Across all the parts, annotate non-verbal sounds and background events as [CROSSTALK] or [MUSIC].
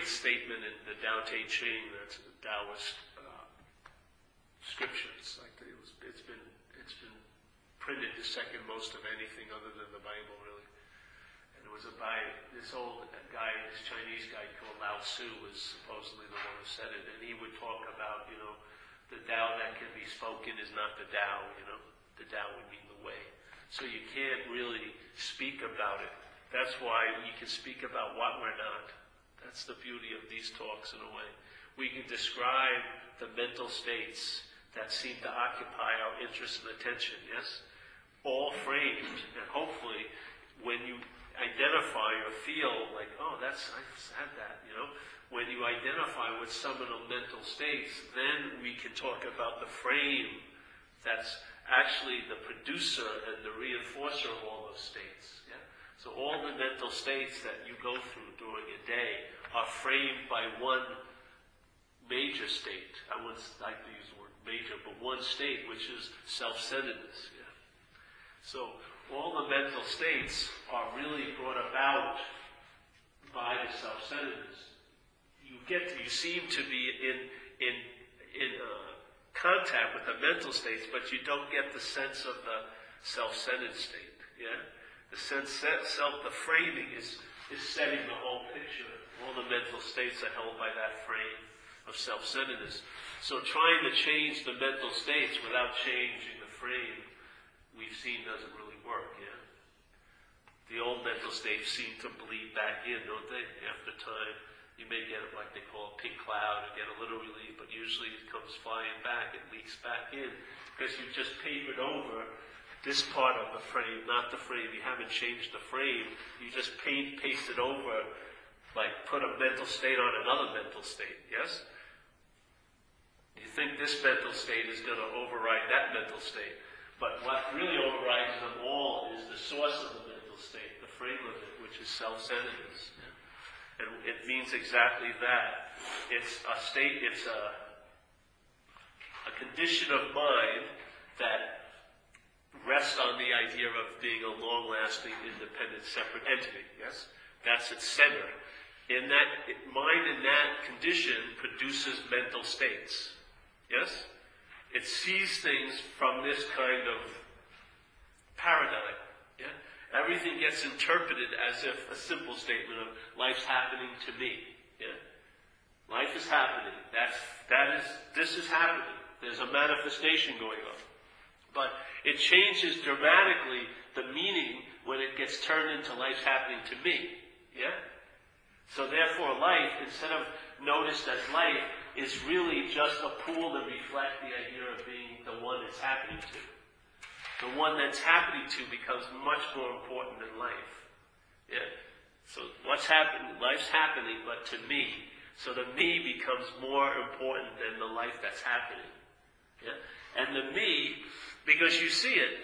great statement in the Tao Te Ching, that's the Taoist uh, scriptures. Like it was, it's been it's been printed the second most of anything other than the Bible, really. And it was a by this old guy, this Chinese guy called Lao Tzu was supposedly the one who said it, and he would talk about, you know, the Tao that can be spoken is not the Tao, you know. The Tao would mean the way. So you can't really speak about it. That's why you can speak about what we're not. That's the beauty of these talks in a way. We can describe the mental states that seem to occupy our interest and attention, yes? All framed, and hopefully when you identify or feel like, oh, that's, I've had that, you know? When you identify with seminal mental states, then we can talk about the frame that's actually the producer and the reinforcer of all those states. Yeah? So all the mental states that you go through during a day are framed by one major state. I wouldn't like to use the word major, but one state, which is self-centeredness. Yeah? So all the mental states are really brought about by the self-centeredness. You get, to, you seem to be in in in. Uh, contact with the mental states, but you don't get the sense of the self-centered state. Yeah, the sense self, the framing is is setting the whole picture. All the mental states are held by that frame of self-centeredness. So trying to change the mental states without changing the frame, we've seen doesn't really work. Yeah, the old mental states seem to bleed back in, don't they? After time. You may get like they call a pink cloud and get a little relief, but usually it comes flying back, it leaks back in because you've just papered over this part of the frame, not the frame. You haven't changed the frame. You just paint, paste it over, like put a mental state on another mental state. Yes? You think this mental state is going to override that mental state. But what really overrides them all is the source of the mental state, the frame of it, which is self-centeredness. And it means exactly that. It's a state, it's a, a condition of mind that rests on the idea of being a long lasting, independent, separate entity. Yes? That's its center. In that, mind in that condition produces mental states. Yes? It sees things from this kind of paradigm. Yeah, Everything gets interpreted as if a simple statement of life's happening to me. Yeah? Life is happening. That's, that is, this is happening. There's a manifestation going on. But it changes dramatically the meaning when it gets turned into life's happening to me. Yeah? So therefore life, instead of noticed as life, is really just a pool to reflect the idea of being the one it's happening to the one that's happening to becomes much more important than life. Yeah. So what's happening? Life's happening, but to me. So the me becomes more important than the life that's happening. Yeah. And the me, because you see it,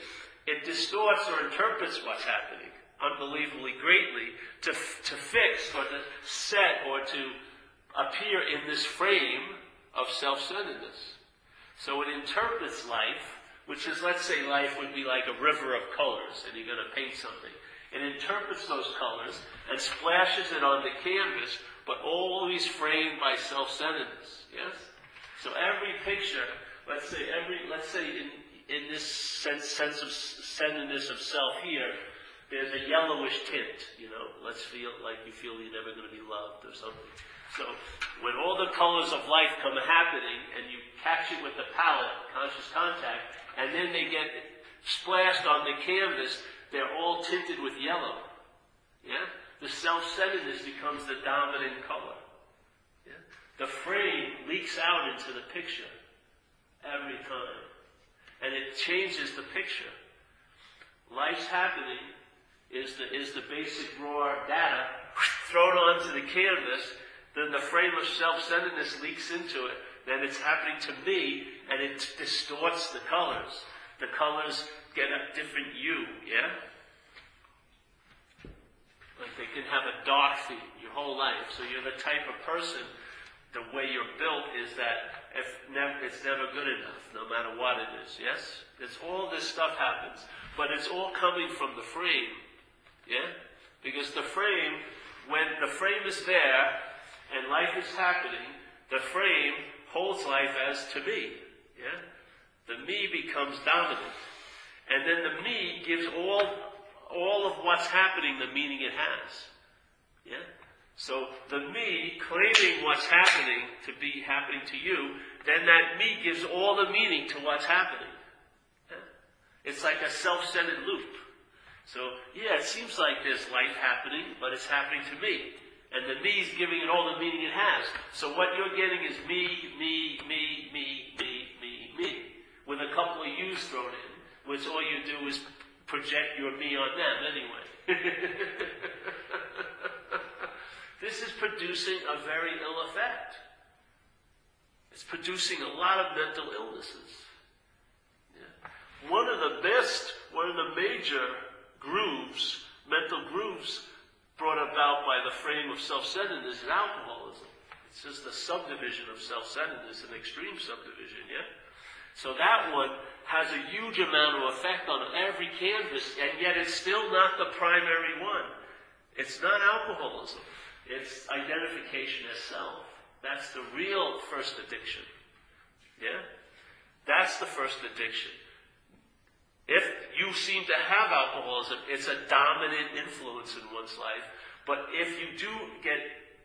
it distorts or interprets what's happening unbelievably greatly to, to fix or to set or to appear in this frame of self-centeredness. So it interprets life which is, let's say life would be like a river of colors and you're going to paint something. It interprets those colors and splashes it on the canvas, but always framed by self-centeredness. Yes? So every picture, let's say every, let's say in, in this sense, sense of centeredness of self here, there's a yellowish tint, you know. Let's feel like you feel you're never going to be loved or something. So when all the colors of life come happening and you catch it with the palette, conscious contact, and then they get splashed on the canvas, they're all tinted with yellow. Yeah? The self-centeredness becomes the dominant color. Yeah? The frame leaks out into the picture every time. And it changes the picture. Life's happening is the, is the basic raw data thrown onto the canvas, then the frame of self-centeredness leaks into it, then it's happening to me and it distorts the colors. The colors get a different hue, yeah? Like they can have a dark theme your whole life. So you're the type of person, the way you're built is that if never, it's never good enough, no matter what it is, yes? It's all this stuff happens. But it's all coming from the frame, yeah? Because the frame, when the frame is there, and life is happening, the frame holds life as to be. Yeah? The me becomes dominant. And then the me gives all, all of what's happening the meaning it has. Yeah? So the me claiming what's happening to be happening to you, then that me gives all the meaning to what's happening. It's like a self-centered loop. So, yeah, it seems like there's life happening, but it's happening to me. And the me is giving it all the meaning it has. So what you're getting is me, me, me, me, me, me, me, with a couple of yous thrown in, which all you do is project your me on them anyway. [LAUGHS] this is producing a very ill effect. It's producing a lot of mental illnesses. Yeah. One of the best, one of the major grooves, mental grooves, brought about by the frame of self-centeredness is alcoholism. It's just a subdivision of self-centeredness, an extreme subdivision, yeah? So that one has a huge amount of effect on every canvas, and yet it's still not the primary one. It's not alcoholism. It's identification as self. That's the real first addiction. Yeah? That's the first addiction. If you seem to have alcoholism, it's a dominant influence in one's life. But if you do get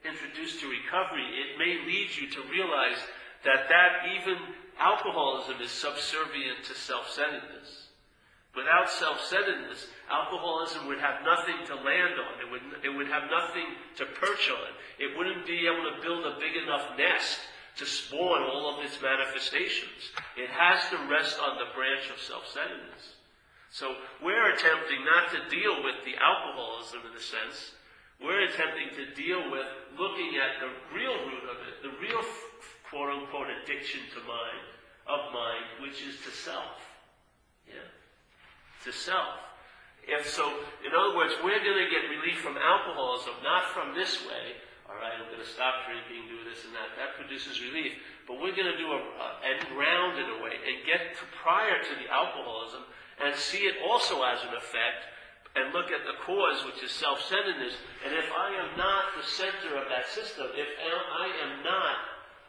introduced to recovery, it may lead you to realize that that even alcoholism is subservient to self-centeredness. Without self-centeredness, alcoholism would have nothing to land on. It would, it would have nothing to perch on. It wouldn't be able to build a big enough nest to spawn all of its manifestations. It has to rest on the branch of self-centeredness. So we're attempting not to deal with the alcoholism in a sense. We're attempting to deal with looking at the real root of it, the real quote unquote addiction to mind, of mind, which is to self. Yeah. To self. If so, in other words, we're going to get relief from alcoholism, not from this way, all right, I'm going to stop drinking, do this and that. That produces relief. But we're going to do a, a end round in a way and get to prior to the alcoholism and see it also as an effect and look at the cause, which is self-centeredness. And if I am not the center of that system, if I am not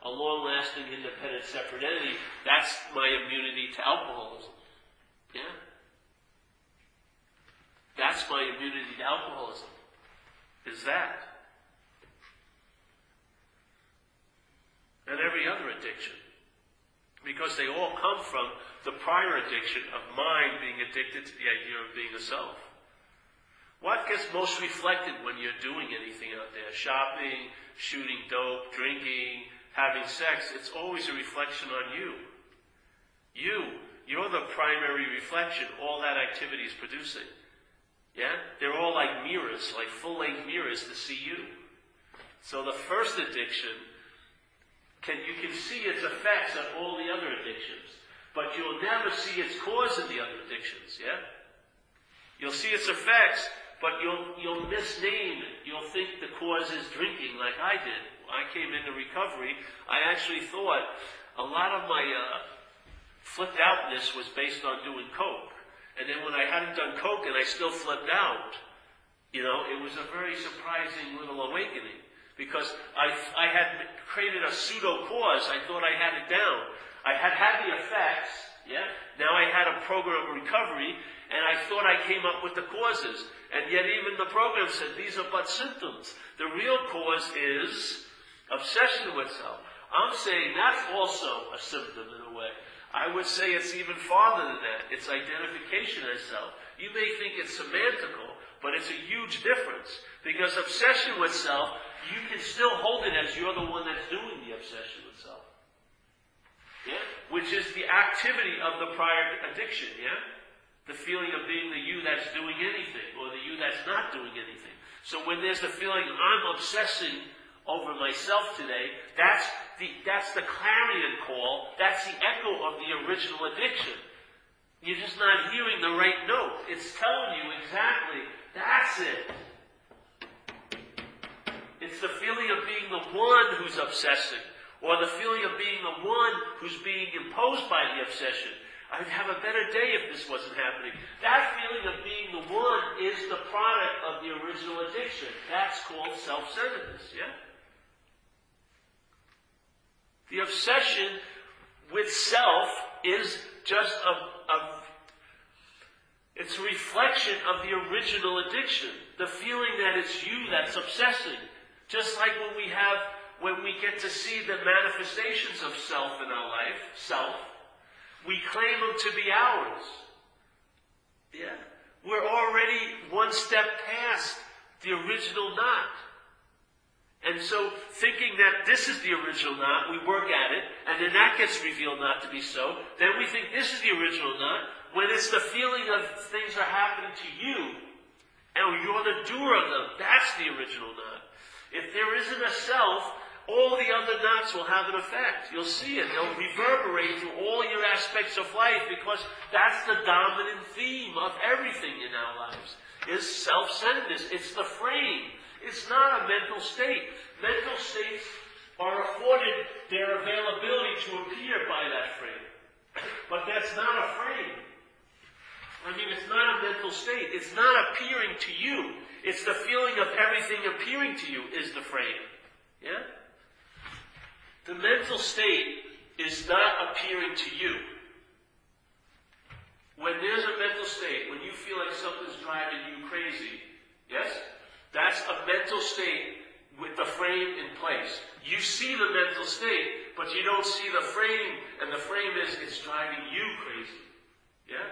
a long-lasting, independent, separate entity, that's my immunity to alcoholism. Yeah? That's my immunity to alcoholism. Is that. and every other addiction. Because they all come from the prior addiction of mind being addicted to the idea of being a self. What gets most reflected when you're doing anything out there? Shopping, shooting dope, drinking, having sex. It's always a reflection on you. You, you're the primary reflection all that activity is producing. Yeah? They're all like mirrors, like full length mirrors to see you. So the first addiction can, you can see its effects on all the other addictions, but you'll never see its cause in the other addictions, yeah? You'll see its effects, but you'll, you'll misname it. You'll think the cause is drinking like I did. When I came into recovery, I actually thought a lot of my uh, flipped outness was based on doing coke. And then when I hadn't done coke and I still flipped out, you know, it was a very surprising little awakening because I, I had created a pseudo cause. I thought I had it down. I had had the effects, yeah. Now I had a program of recovery, and I thought I came up with the causes. And yet even the program said these are but symptoms. The real cause is obsession with self. I'm saying that's also a symptom in a way. I would say it's even farther than that. It's identification as self. You may think it's semantical, but it's a huge difference. Because obsession with self you can still hold it as you're the one that's doing the obsession with self. Yeah? Which is the activity of the prior addiction, yeah? The feeling of being the you that's doing anything, or the you that's not doing anything. So when there's the feeling, I'm obsessing over myself today, that's the, that's the clarion call, that's the echo of the original addiction. You're just not hearing the right note. It's telling you exactly, that's it. It's the feeling of being the one who's obsessing, or the feeling of being the one who's being imposed by the obsession. I'd have a better day if this wasn't happening. That feeling of being the one is the product of the original addiction. That's called self-centeredness, yeah? The obsession with self is just a, a it's a reflection of the original addiction. The feeling that it's you that's obsessing. Just like when we have, when we get to see the manifestations of self in our life, self, we claim them to be ours. Yeah. We're already one step past the original knot. And so, thinking that this is the original knot, we work at it, and then that gets revealed not to be so. Then we think this is the original knot, when it's the feeling of things are happening to you, and you're the doer of them. That's the original knot. If there isn't a self, all the other knots will have an effect. You'll see it. They'll reverberate through all your aspects of life because that's the dominant theme of everything in our lives is self-centeredness. It's the frame. It's not a mental state. Mental states are afforded their availability to appear by that frame. But that's not a frame. I mean, it's not a mental state. It's not appearing to you. It's the feeling of everything appearing to you is the frame. Yeah? The mental state is not appearing to you. When there's a mental state, when you feel like something's driving you crazy, yes? That's a mental state with the frame in place. You see the mental state, but you don't see the frame, and the frame is it's driving you crazy. Yeah?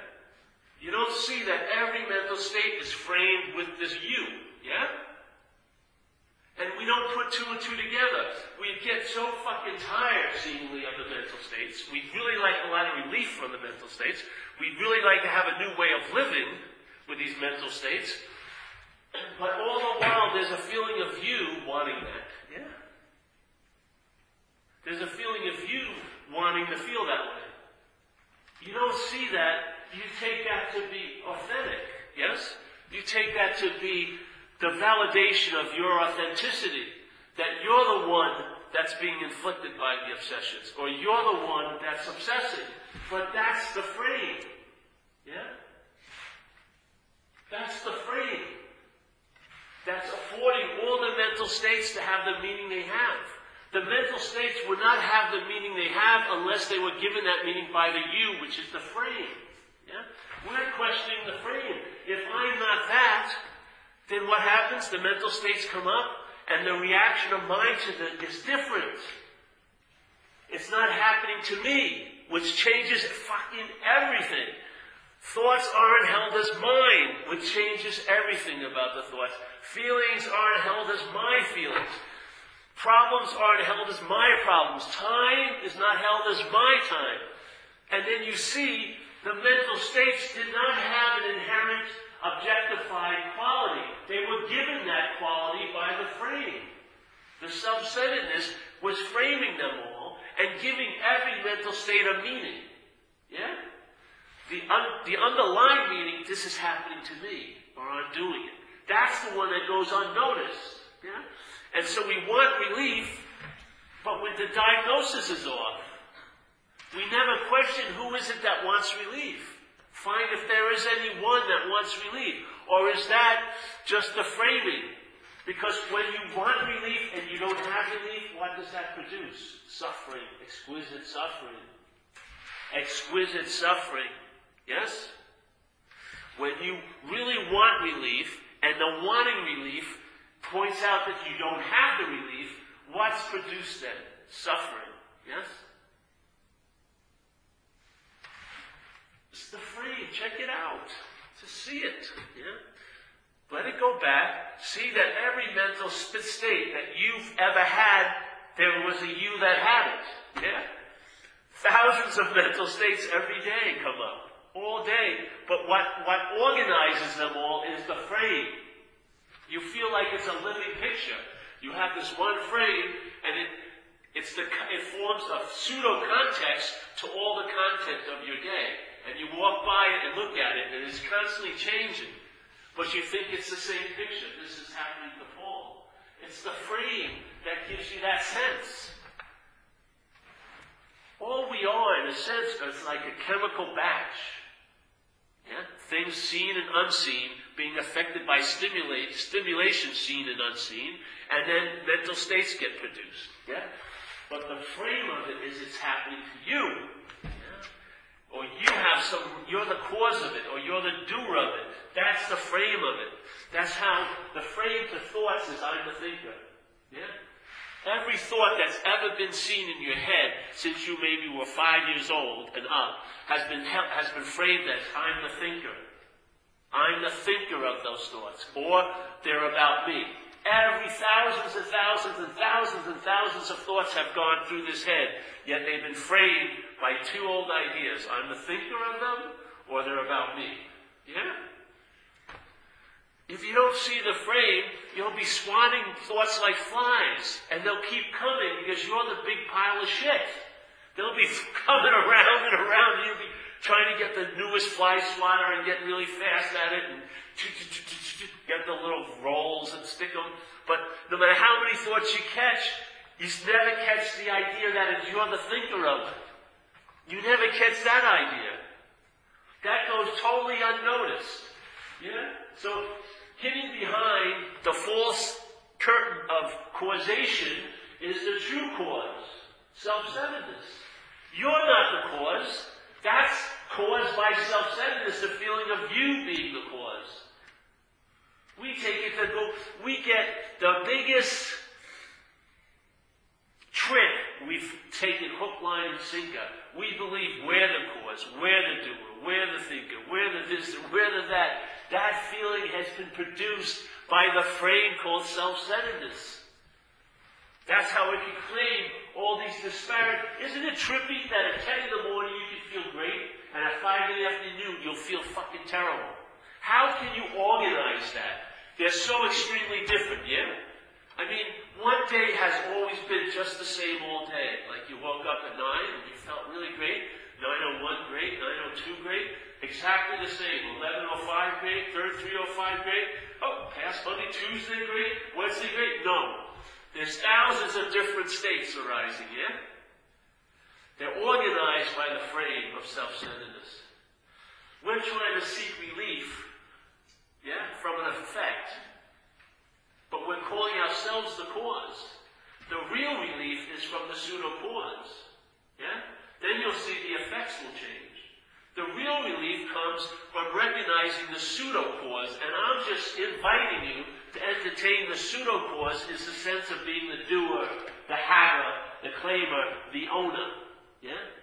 You don't see that every mental state is framed with this you. Yeah? And we don't put two and two together. We get so fucking tired, seemingly, of the mental states. We really like a lot of relief from the mental states. We'd really like to have a new way of living with these mental states. But all the while, there's a feeling of you wanting that. Yeah. There's a feeling of you wanting to feel that way. You don't see that. You take that to be authentic. Yes? You take that to be the validation of your authenticity, that you're the one that's being inflicted by the obsessions, or you're the one that's obsessing. But that's the frame. Yeah? That's the frame. That's affording all the mental states to have the meaning they have. The mental states would not have the meaning they have unless they were given that meaning by the you, which is the frame. Yeah? We're questioning the frame. If I'm not that, then what happens? The mental states come up, and the reaction of mind to them is different. It's not happening to me, which changes fucking everything. Thoughts aren't held as mine, which changes everything about the thoughts. Feelings aren't held as my feelings. Problems aren't held as my problems. Time is not held as my time. And then you see the mental states did not have an inherent objectified quality. They were given that quality by the frame. The self-centeredness was framing them all and giving every mental state a meaning. Yeah? The, un- the underlying meaning, this is happening to me, or I'm doing it. That's the one that goes unnoticed. Yeah? And so we want relief, but when the diagnosis is off, we never question who is it that wants relief. Find if there is any one that wants relief. Or is that just the framing? Because when you want relief and you don't have relief, what does that produce? Suffering. Exquisite suffering. Exquisite suffering. Yes? When you really want relief and the wanting relief points out that you don't have the relief, what's produced then? Suffering. Yes? It's the free. Check it out. To see it. Yeah? Let it go back. See that every mental state that you've ever had, there was a you that had it. Yeah? Thousands of mental states every day come up. All day. But what, what organizes them all is the frame. You feel like it's a living picture. You have this one frame, and it, it's the, it forms a pseudo context to all the content of your day and you walk by it and look at it, and it's constantly changing. But you think it's the same picture. This is happening to Paul. It's the frame that gives you that sense. All we are, in a sense, is like a chemical batch. Yeah? Things seen and unseen being affected by stimulate, stimulation seen and unseen, and then mental states get produced. Yeah? But the frame of it is it's happening to you. Yeah? Or you have some, you're the cause of it, or you're the doer of it. That's the frame of it. That's how the frame to thoughts is I'm the thinker. Yeah? Every thought that's ever been seen in your head since you maybe were five years old and up has been, has been framed as I'm the thinker. I'm the thinker of those thoughts. Or they're about me. Every thousands and thousands and thousands and thousands of thoughts have gone through this head, yet they've been framed by two old ideas. I'm the thinker of them, or they're about me. Yeah? If you don't see the frame, you'll be swatting thoughts like flies, and they'll keep coming because you're the big pile of shit. They'll be [LAUGHS] coming around and around, and you'll be trying to get the newest fly swatter and get really fast at it, and get the little rolls and stick them. But no matter how many thoughts you catch, you never catch the idea that you're the thinker of it. You never catch that idea. That goes totally unnoticed. Yeah? So hidden behind the false curtain of causation is the true cause. Self-centeredness. You're not the cause. That's caused by self-centeredness, the feeling of you being the cause. We take it go, we get the biggest trick we've taken hook, line, and sinker. We believe we're the cause, we're the doer, we're the thinker, we're the this, we're the that. That feeling has been produced by the frame called self-centeredness. That's how we can claim all these disparate. Isn't it trippy that at 10 in the morning you can feel great, and at 5 in the afternoon you'll feel fucking terrible? How can you organize that? They're so extremely different, yeah? I mean, one day has always been just the same all day. Like you woke up at 9 and you felt really great, 901 great, 902 great, exactly the same. 1105 great, 3305 great. Oh, past Monday, Tuesday great, Wednesday great. No. There's thousands of different states arising, yeah? They're organized by the frame of self-centeredness. We're trying to seek relief, yeah, from an effect. But we're calling ourselves the cause. The real relief is from the pseudo cause. Yeah? Then you'll see the effects will change. The real relief comes from recognizing the pseudo cause, and I'm just inviting you to entertain the pseudo cause is the sense of being the doer, the haver, the claimer, the owner. Yeah?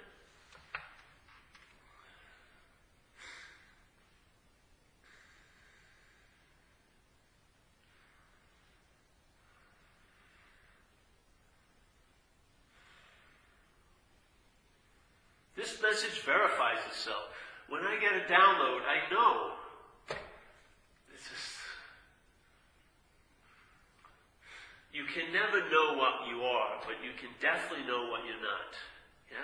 This message verifies itself. When I get a download, I know. You can never know what you are, but you can definitely know what you're not. Yeah?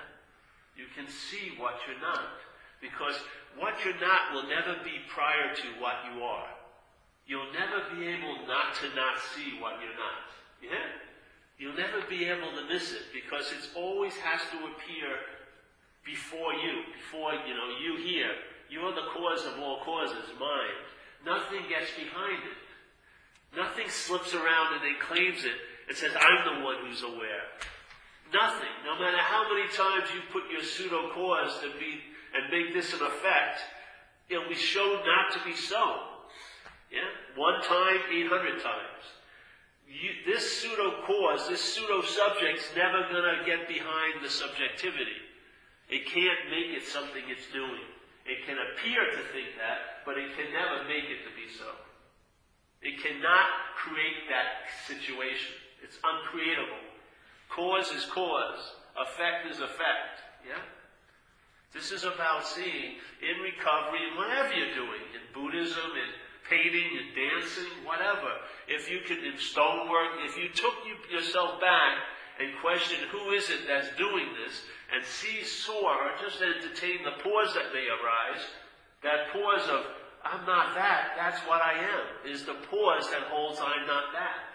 You can see what you're not. Because what you're not will never be prior to what you are. You'll never be able not to not see what you're not. Yeah? You'll never be able to miss it because it always has to appear before you, before, you know, you here. You're the cause of all causes, mind. Nothing gets behind it. Nothing slips around and then claims it and says, I'm the one who's aware. Nothing. No matter how many times you put your pseudo cause to be and make this an effect, it'll be shown not to be so. Yeah? One time, 800 times. You, this pseudo cause, this pseudo subject's never gonna get behind the subjectivity. It can't make it something it's doing. It can appear to think that, but it can never make it to be so. It cannot create that situation. It's uncreatable. Cause is cause. Effect is effect. Yeah? This is about seeing in recovery, in whatever you're doing, in Buddhism, in painting, in dancing, whatever. If you could, in stonework, if you took yourself back and question who is it that's doing this, and see, saw, or just entertain the pause that may arise, that pause of, I'm not that, that's what I am, is the pause that holds I'm not that.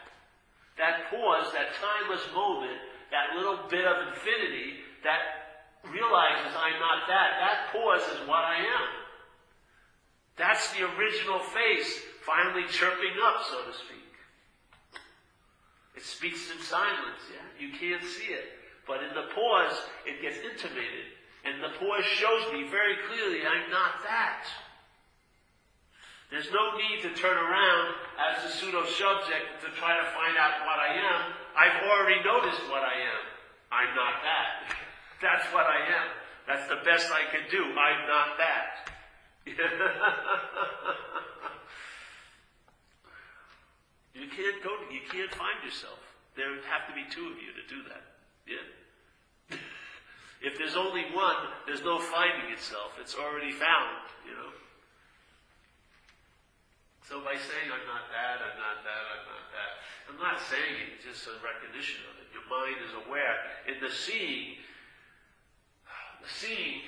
That pause, that timeless moment, that little bit of infinity that realizes I'm not that, that pause is what I am. That's the original face finally chirping up, so to speak. It speaks in silence, yeah? You can't see it. But in the pause, it gets intimated. And the pause shows me very clearly I'm not that. There's no need to turn around as a pseudo subject to try to find out what I am. I've already noticed what I am. I'm not that. [LAUGHS] That's what I am. That's the best I can do. I'm not that. [LAUGHS] you can't go, you can't find yourself. There would have to be two of you to do that. Yeah? [LAUGHS] if there's only one, there's no finding itself. It's already found, you know. So by saying I'm not that, I'm not that, I'm not that, I'm not saying it, it's just a recognition of it. Your mind is aware. In the seeing, the seeing,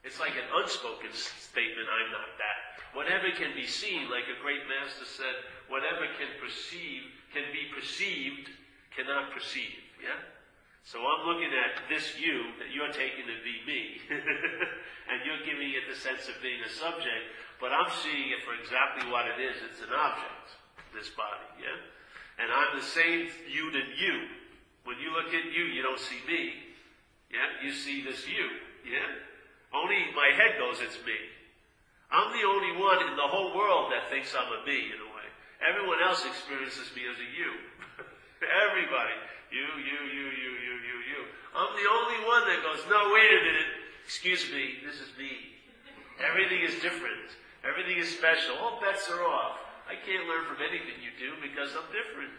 it's like an unspoken statement, I'm not that. Whatever can be seen, like a great master said, whatever can perceive, can be perceived, cannot perceive. Yeah? So I'm looking at this you that you're taking to be me, [LAUGHS] and you're giving it the sense of being a subject, but I'm seeing it for exactly what it is. It's an object, this body, yeah? And I'm the same you than you. When you look at you, you don't see me. Yeah? You see this you. Yeah? Only my head goes, it's me. I'm the only one in the whole world that thinks I'm a me, in a way. Everyone else experiences me as a you. [LAUGHS] Everybody. You, you, you, you, you, you, you. I'm the only one that goes, no, wait a minute. Excuse me, this is me. Everything is different. Everything is special. All bets are off. I can't learn from anything you do because I'm different.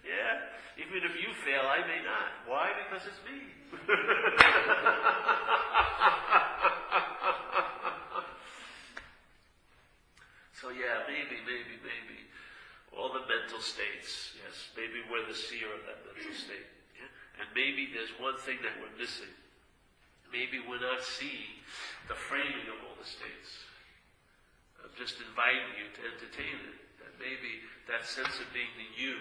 Yeah? Even if you fail, I may not. Why? Because it's me. [LAUGHS] so yeah, maybe, maybe. All the mental states, yes. Maybe we're the seer of that mental state. Yeah? And maybe there's one thing that we're missing. Maybe we're not seeing the framing of all the states I'm just inviting you to entertain it. That maybe that sense of being the you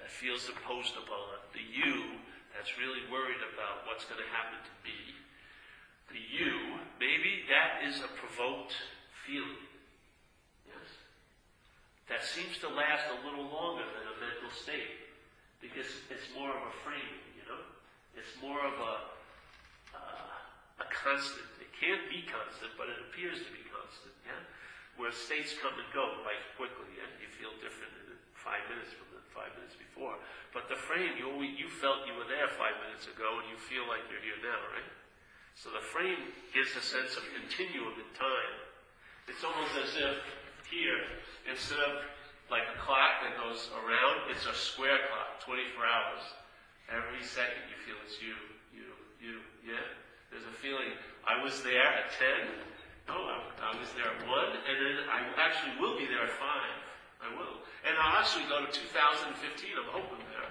that feels imposed upon, the you that's really worried about what's going to happen to me, the you, maybe that is a provoked feeling. That seems to last a little longer than a mental state because it's more of a frame, you know? It's more of a, uh, a constant. It can't be constant, but it appears to be constant, yeah? where states come and go quite quickly, and you feel different in five minutes from the five minutes before. But the frame, you always, you felt you were there five minutes ago, and you feel like you're here now, right? So the frame gives a sense of continuum in time. It's almost as if here, instead of like a clock that goes around, it's a square clock, 24 hours. Every second you feel it's you, you, you, yeah? There's a feeling, I was there at 10, no, I, I was there at 1, and then I actually will be there at 5. I will. And I'll actually go to 2015. I'm hoping there.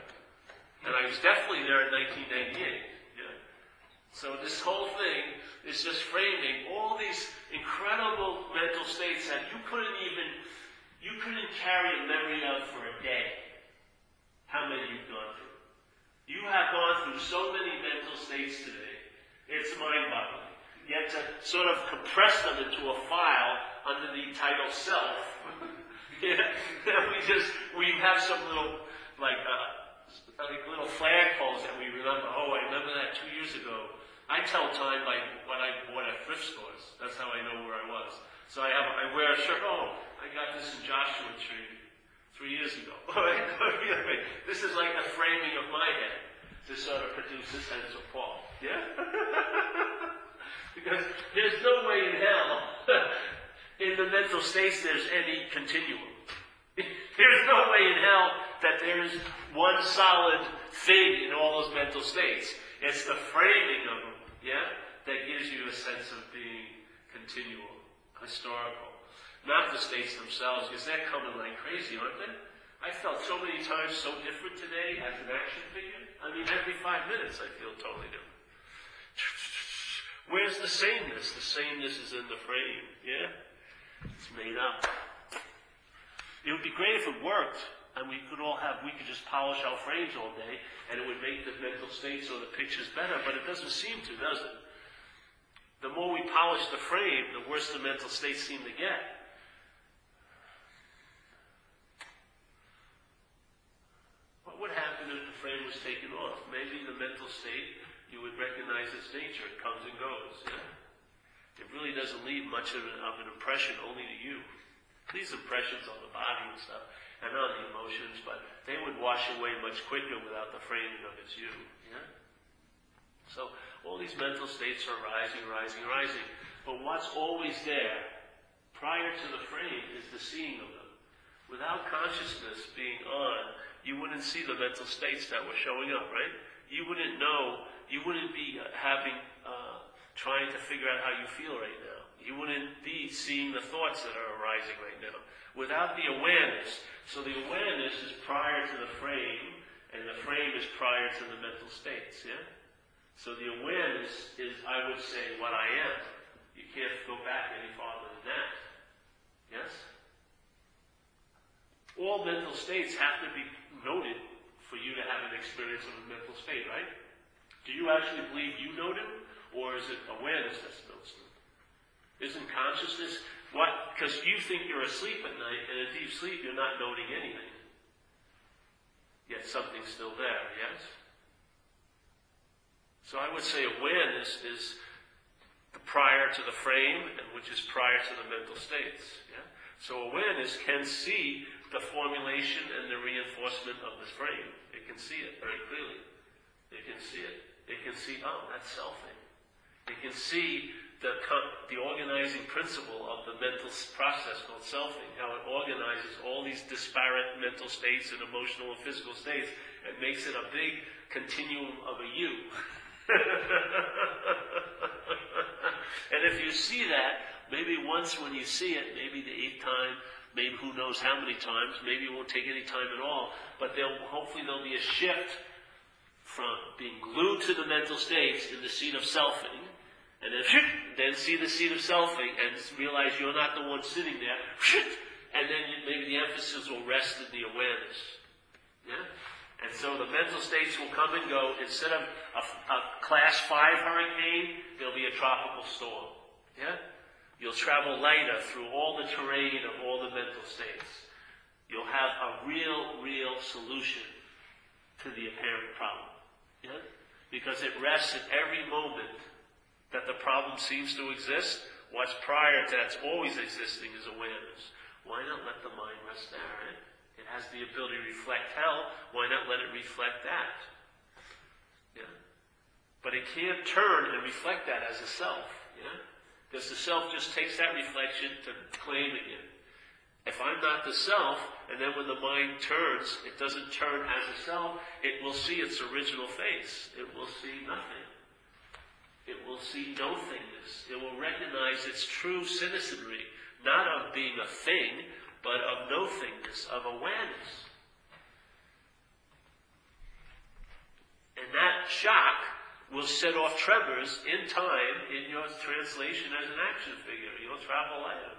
And I was definitely there in 1998. So this whole thing is just framing all these incredible mental states that you couldn't even, you couldn't carry a memory of for a day. How many you've gone through. You have gone through so many mental states today. It's mind-boggling yet to sort of compress them into a file under the title self. [LAUGHS] yeah, [LAUGHS] we just, we have some little, like, uh, like little flagpoles that we remember. Oh, I remember that two years ago. I tell time by what I bought at thrift stores. That's how I know where I was. So I have, I wear a shirt. Oh, I got this in Joshua Tree three years ago. [LAUGHS] [LAUGHS] this is like the framing of my head to sort of produce a sense of Paul. Yeah? [LAUGHS] Because there's no way in hell, in the mental states, there's any continuum. there's no way in hell that there's one solid thing in all those mental states. It's the framing of them, yeah, that gives you a sense of being continual, historical. Not the states themselves, because they're coming like crazy, aren't they? I felt so many times so different today as an action figure. I mean, every five minutes I feel totally different. Where's the sameness? The sameness is in the frame. Yeah? It's made up. It would be great if it worked and we could all have, we could just polish our frames all day and it would make the mental states or the pictures better, but it doesn't seem to, does it? The more we polish the frame, the worse the mental states seem to get. What would happen if the frame was taken off. Maybe the mental state, you would recognize its nature. It comes and goes. Yeah? It really doesn't leave much of an, of an impression only to you. These impressions on the body and stuff, and on the emotions, but they would wash away much quicker without the framing of its you. Yeah? So all these mental states are rising, rising, rising. But what's always there prior to the frame is the seeing of them. Without consciousness being on, you wouldn't see the mental states that were showing up, right? You wouldn't know, you wouldn't be uh, having, uh, trying to figure out how you feel right now. You wouldn't be seeing the thoughts that are arising right now. Without the awareness, so the awareness is prior to the frame, and the frame is prior to the mental states, yeah? So the awareness is, I would say, what I am. You can't go back any farther than that. Yes? All mental states have to be noted for you to have an experience of a mental state, right? Do you actually believe you know them, or is it awareness that knows them? Isn't consciousness what? Because you think you're asleep at night, and in deep sleep you're not noting anything. Yet something's still there, yes? So I would say awareness is the prior to the frame, and which is prior to the mental states. Yeah? So awareness can see the formulation and the reinforcement of the frame. It can see it very clearly. It can see it. It can see, oh, that's selfing. It can see the, the organizing principle of the mental process called selfing, how it organizes all these disparate mental states and emotional and physical states and makes it a big continuum of a you. [LAUGHS] and if you see that, maybe once when you see it, maybe the eighth time, maybe who knows how many times, maybe it won't take any time at all, but there'll, hopefully there'll be a shift from being glued to the mental states in the seat of selfing, and then, then see the seat of selfing and realize you're not the one sitting there, and then maybe the emphasis will rest in the awareness. Yeah? And so the mental states will come and go. Instead of a, a class five hurricane, there'll be a tropical storm. Yeah? You'll travel lighter through all the terrain of all the mental states. You'll have a real, real solution to the apparent problem. Yeah? Because it rests at every moment that the problem seems to exist. What's prior to that's always existing is awareness. Why not let the mind rest there, right? It has the ability to reflect hell. Why not let it reflect that? Yeah? But it can't turn and reflect that as a self. Yeah? Because the self just takes that reflection to claim again. If I'm not the self, and then when the mind turns, it doesn't turn as a self, it will see its original face. It will see nothing. It will see no thingness. It will recognize its true citizenry, not of being a thing, but of no thingness, of awareness. And that shock will set off tremors in time in your translation as an action figure. You'll travel lighter.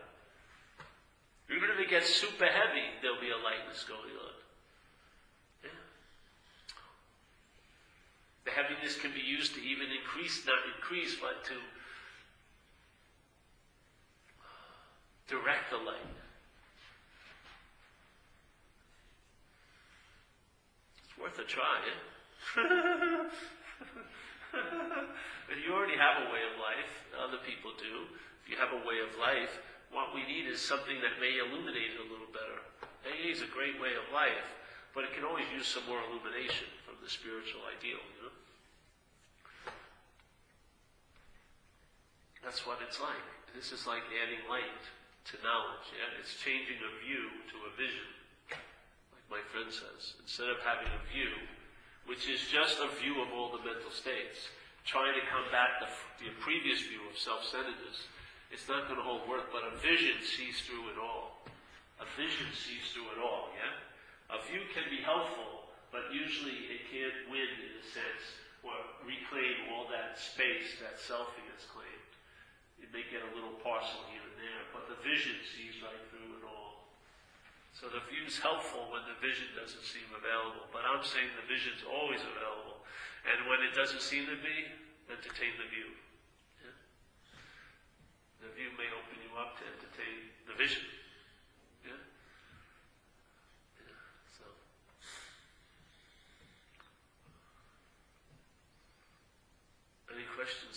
Even if it gets super heavy, there'll be a lightness going on. Yeah. The heaviness can be used to even increase, not increase, but to direct the light. It's worth a try. Eh? [LAUGHS] but you already have a way of life. Other people do. If you have a way of life, what we need is something that may illuminate it a little better. AA is a great way of life, but it can always use some more illumination the spiritual ideal, you know? That's what it's like. This is like adding light to knowledge. Yeah? It's changing a view to a vision, like my friend says. Instead of having a view, which is just a view of all the mental states, trying to combat the, the previous view of self-centeredness. It's not going to hold work, but a vision sees through it all. A vision sees through it all, yeah? A view can be helpful, but usually it can't win in a sense, or reclaim all that space that selfing has claimed. It may get a little parcel here and there, but the vision sees right through it all. So the view's helpful when the vision doesn't seem available. But I'm saying the vision's always available. And when it doesn't seem to be, entertain the view. Yeah? The view may open you up to entertain the vision. Any questions?